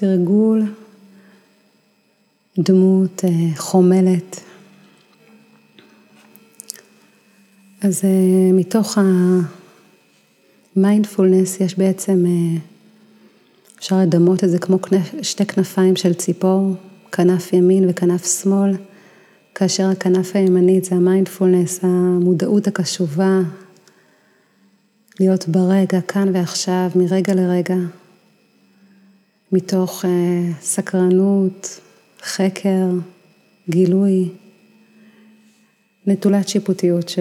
תרגול דמות אה, חומלת. אז אה, מתוך המיינדפולנס יש בעצם, אה, אפשר לדמות את זה כמו שתי כנפיים של ציפור, כנף ימין וכנף שמאל, כאשר הכנף הימנית זה המיינדפולנס, המודעות הקשובה, להיות ברגע, כאן ועכשיו, מרגע לרגע, מתוך סקרנות, חקר, גילוי, נטולת שיפוטיות,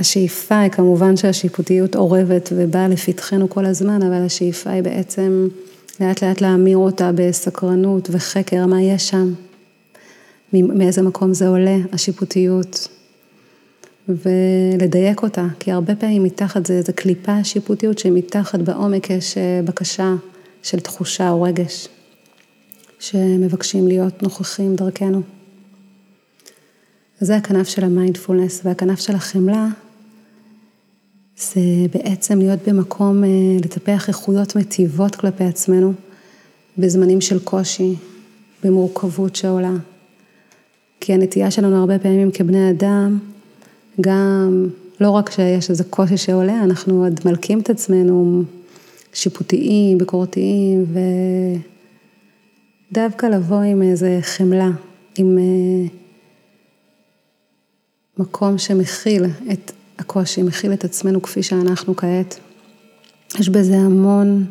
שהשאיפה היא כמובן שהשיפוטיות אורבת ובאה לפתחנו כל הזמן, אבל השאיפה היא בעצם לאט לאט להמיר אותה בסקרנות וחקר, מה יש שם, מאיזה מקום זה עולה, השיפוטיות, ולדייק אותה, כי הרבה פעמים מתחת זה איזה קליפה שיפוטיות שמתחת בעומק יש אה, בקשה של תחושה או רגש. שמבקשים להיות נוכחים דרכנו. זה הכנף של המיינדפולנס והכנף של החמלה זה בעצם להיות במקום אה, לטפח איכויות מטיבות כלפי עצמנו בזמנים של קושי, במורכבות שעולה. כי הנטייה שלנו הרבה פעמים כבני אדם, גם לא רק שיש איזה קושי שעולה, אנחנו עוד מלקים את עצמנו שיפוטיים, ביקורתיים ו... דווקא לבוא עם איזה חמלה, עם אה, מקום שמכיל את הקושי, מכיל את עצמנו כפי שאנחנו כעת. יש בזה המון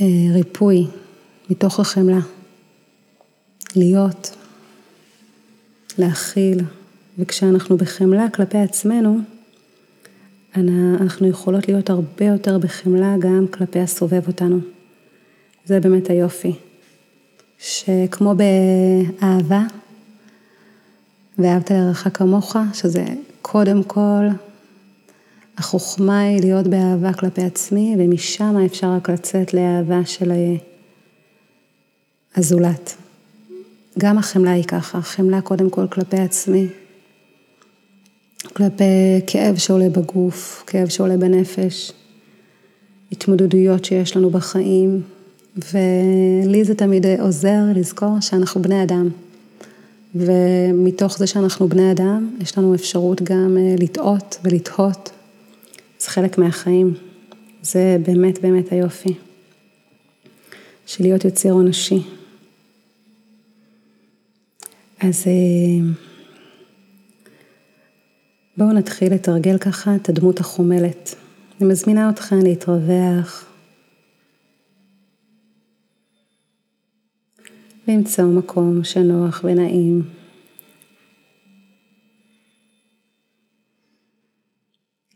אה, ריפוי מתוך החמלה. להיות, להכיל, וכשאנחנו בחמלה כלפי עצמנו, אנחנו יכולות להיות הרבה יותר בחמלה גם כלפי הסובב אותנו. זה באמת היופי. שכמו באהבה, ואהבת לרעך כמוך, שזה קודם כל, החוכמה היא להיות באהבה כלפי עצמי, ומשם אפשר רק לצאת לאהבה של הזולת. גם החמלה היא ככה, חמלה קודם כל כלפי עצמי, כלפי כאב שעולה בגוף, כאב שעולה בנפש, התמודדויות שיש לנו בחיים, ולי זה תמיד עוזר לזכור שאנחנו בני אדם. ומתוך זה שאנחנו בני אדם, יש לנו אפשרות גם אה, לטעות ולתהות. זה חלק מהחיים. זה באמת באמת היופי. של להיות יוצר אנושי. אז אה, בואו נתחיל לתרגל ככה את הדמות החומלת. אני מזמינה אתכם להתרווח. למצוא מקום שנוח ונעים.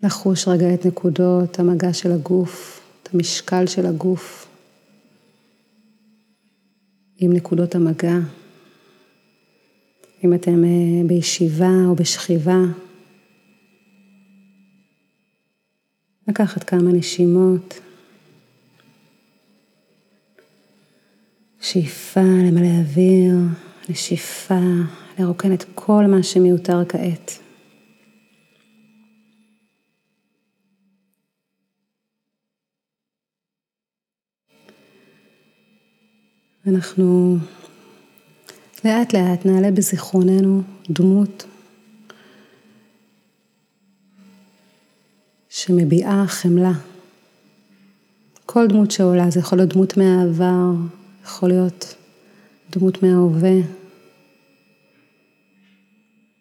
לחוש רגע את נקודות המגע של הגוף, את המשקל של הגוף עם נקודות המגע. אם אתם אה, בישיבה או בשכיבה, לקחת כמה נשימות. שאיפה למלא אוויר, נשיפה, לרוקן את כל מה שמיותר כעת. אנחנו לאט לאט נעלה בזיכרוננו דמות שמביעה חמלה. כל דמות שעולה, זה יכול להיות דמות מהעבר, יכול להיות דמות מההווה,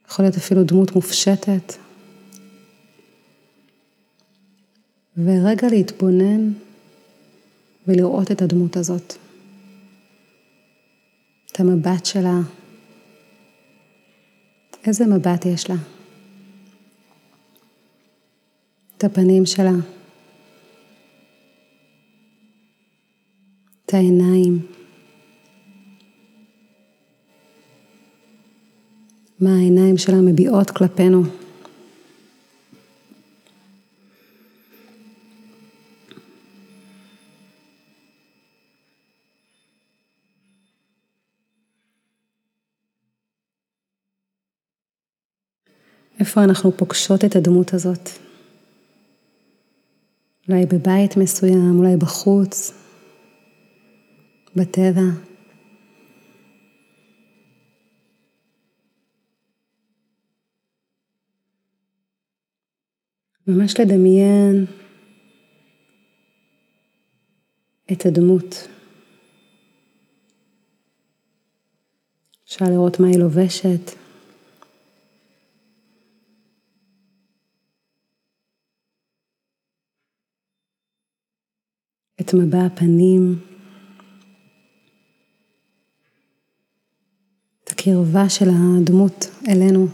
יכול להיות אפילו דמות מופשטת. ורגע להתבונן ולראות את הדמות הזאת, את המבט שלה, איזה מבט יש לה, את הפנים שלה, את העיניים. מה העיניים שלה מביעות כלפינו. איפה אנחנו פוגשות את הדמות הזאת? אולי בבית מסוים, אולי בחוץ, בטבע. ממש לדמיין את הדמות. אפשר לראות מה היא לובשת. את מבע הפנים, את הקרבה של הדמות אלינו.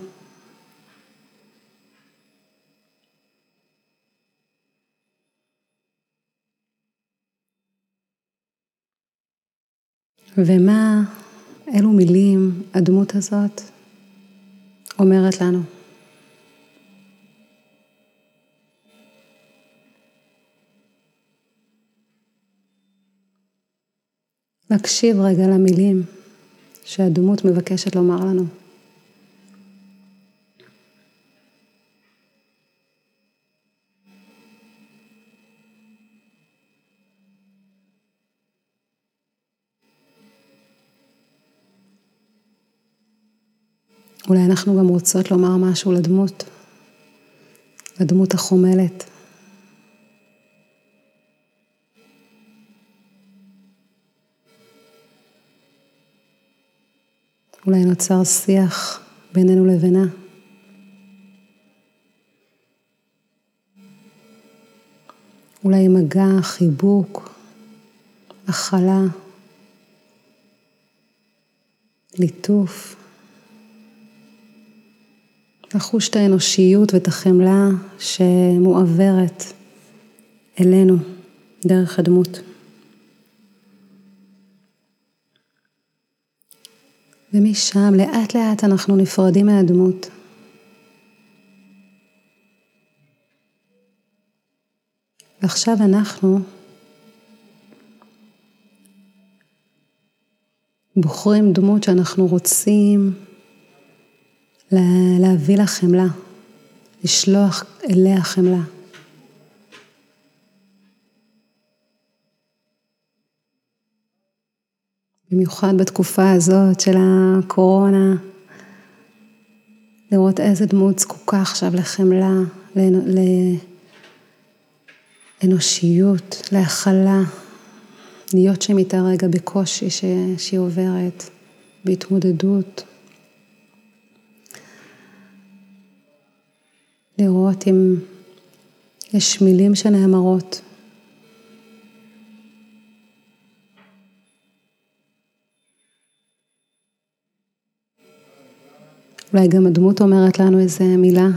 ומה, אילו מילים הדמות הזאת אומרת לנו. נקשיב רגע למילים שהדמות מבקשת לומר לנו. אולי אנחנו גם רוצות לומר משהו לדמות, לדמות החומלת. אולי נוצר שיח בינינו לבינה. אולי מגע, חיבוק, הכלה, ליטוף. לחוש את האנושיות ואת החמלה שמועברת אלינו דרך הדמות. ומשם לאט לאט אנחנו נפרדים מהדמות. ועכשיו אנחנו בוחרים דמות שאנחנו רוצים להביא לה חמלה, לשלוח אליה חמלה. במיוחד בתקופה הזאת של הקורונה, לראות איזה דמות זקוקה עכשיו לחמלה, לאנושיות, להכלה, להיות שם איתה רגע בקושי שהיא עוברת, בהתמודדות. לראות אם יש מילים שנאמרות. אולי גם הדמות אומרת לנו איזה מילה,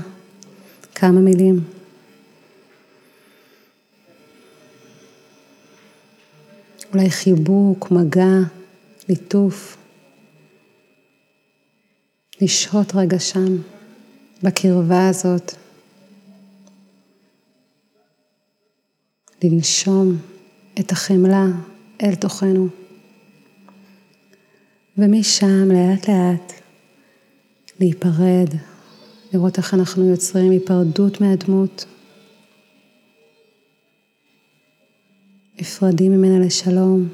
כמה מילים. אולי חיבוק, מגע, ליטוף. לשהות רגע שם, בקרבה הזאת. לנשום את החמלה אל תוכנו. ומשם לאט לאט להיפרד, לראות איך אנחנו יוצרים היפרדות מהדמות, נפרדים ממנה לשלום.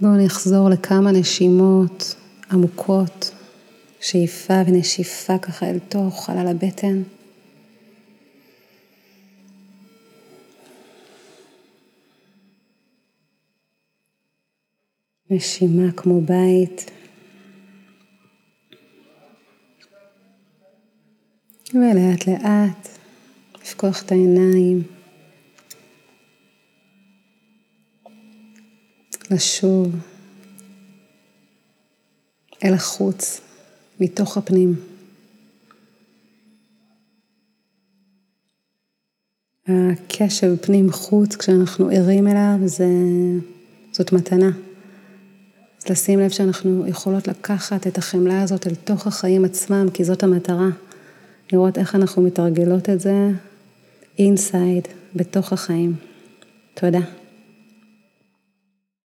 בואו נחזור לכמה נשימות עמוקות, שאיפה ונשיפה ככה אל תוך חלל הבטן. נשימה כמו בית. ולאט לאט לפקוח את העיניים. לשוב אל החוץ, מתוך הפנים. הקשב פנים-חוץ, כשאנחנו ערים אליו, זה, זאת מתנה. לשים לב שאנחנו יכולות לקחת את החמלה הזאת אל תוך החיים עצמם, כי זאת המטרה. לראות איך אנחנו מתרגלות את זה אינסייד, בתוך החיים. תודה.